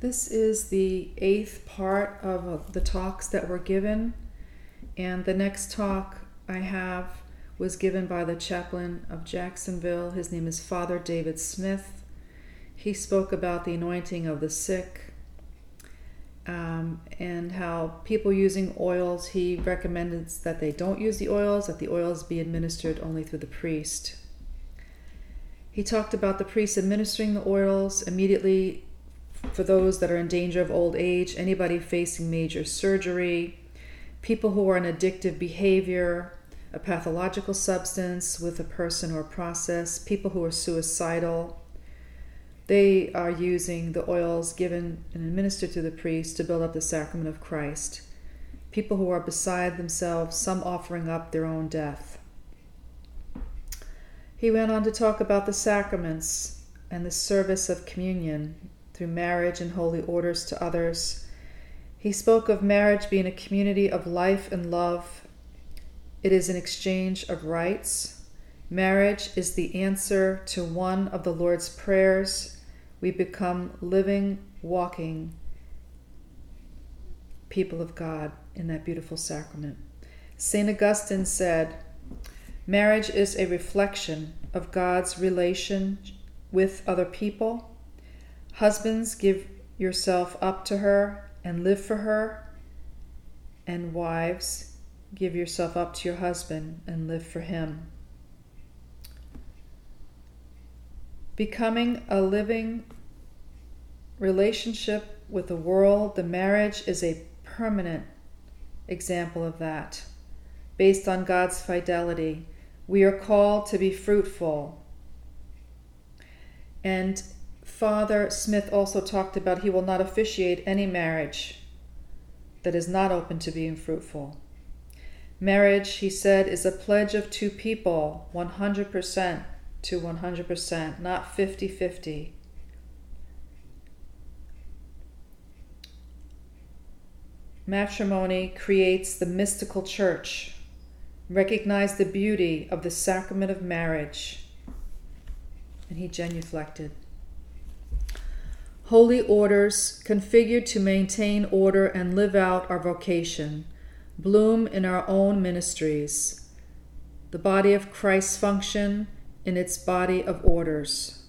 This is the eighth part of uh, the talks that were given, and the next talk I have was given by the chaplain of Jacksonville. His name is Father David Smith. He spoke about the anointing of the sick um, and how people using oils, he recommended that they don't use the oils, that the oils be administered only through the priest. He talked about the priest administering the oils immediately for those that are in danger of old age, anybody facing major surgery, people who are in addictive behavior, a pathological substance with a person or process, people who are suicidal. They are using the oils given and administered to the priest to build up the sacrament of Christ. People who are beside themselves, some offering up their own death. He went on to talk about the sacraments and the service of communion, through marriage and holy orders to others. He spoke of marriage being a community of life and love. It is an exchange of rights. Marriage is the answer to one of the Lord's prayers. We become living, walking people of God in that beautiful sacrament. St. Augustine said, Marriage is a reflection of God's relation with other people Husbands, give yourself up to her and live for her. And wives, give yourself up to your husband and live for him. Becoming a living relationship with the world, the marriage is a permanent example of that. Based on God's fidelity, we are called to be fruitful. And Father Smith also talked about he will not officiate any marriage that is not open to being fruitful. Marriage, he said, is a pledge of two people, 100% to 100%, not 50 50. Matrimony creates the mystical church. Recognize the beauty of the sacrament of marriage. And he genuflected. Holy orders configured to maintain order and live out our vocation, bloom in our own ministries. The body of Christ's function in its body of orders.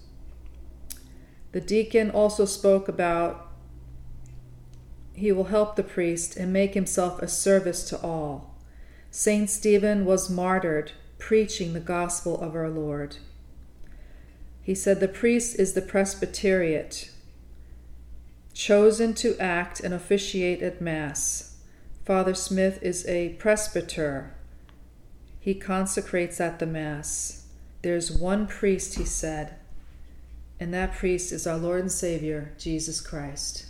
The deacon also spoke about he will help the priest and make himself a service to all. Saint Stephen was martyred, preaching the gospel of our Lord. He said the priest is the presbyteriate, chosen to act and officiate at Mass. Father Smith is a presbyter. He consecrates at the Mass. There's one priest, he said, and that priest is our Lord and Savior, Jesus Christ.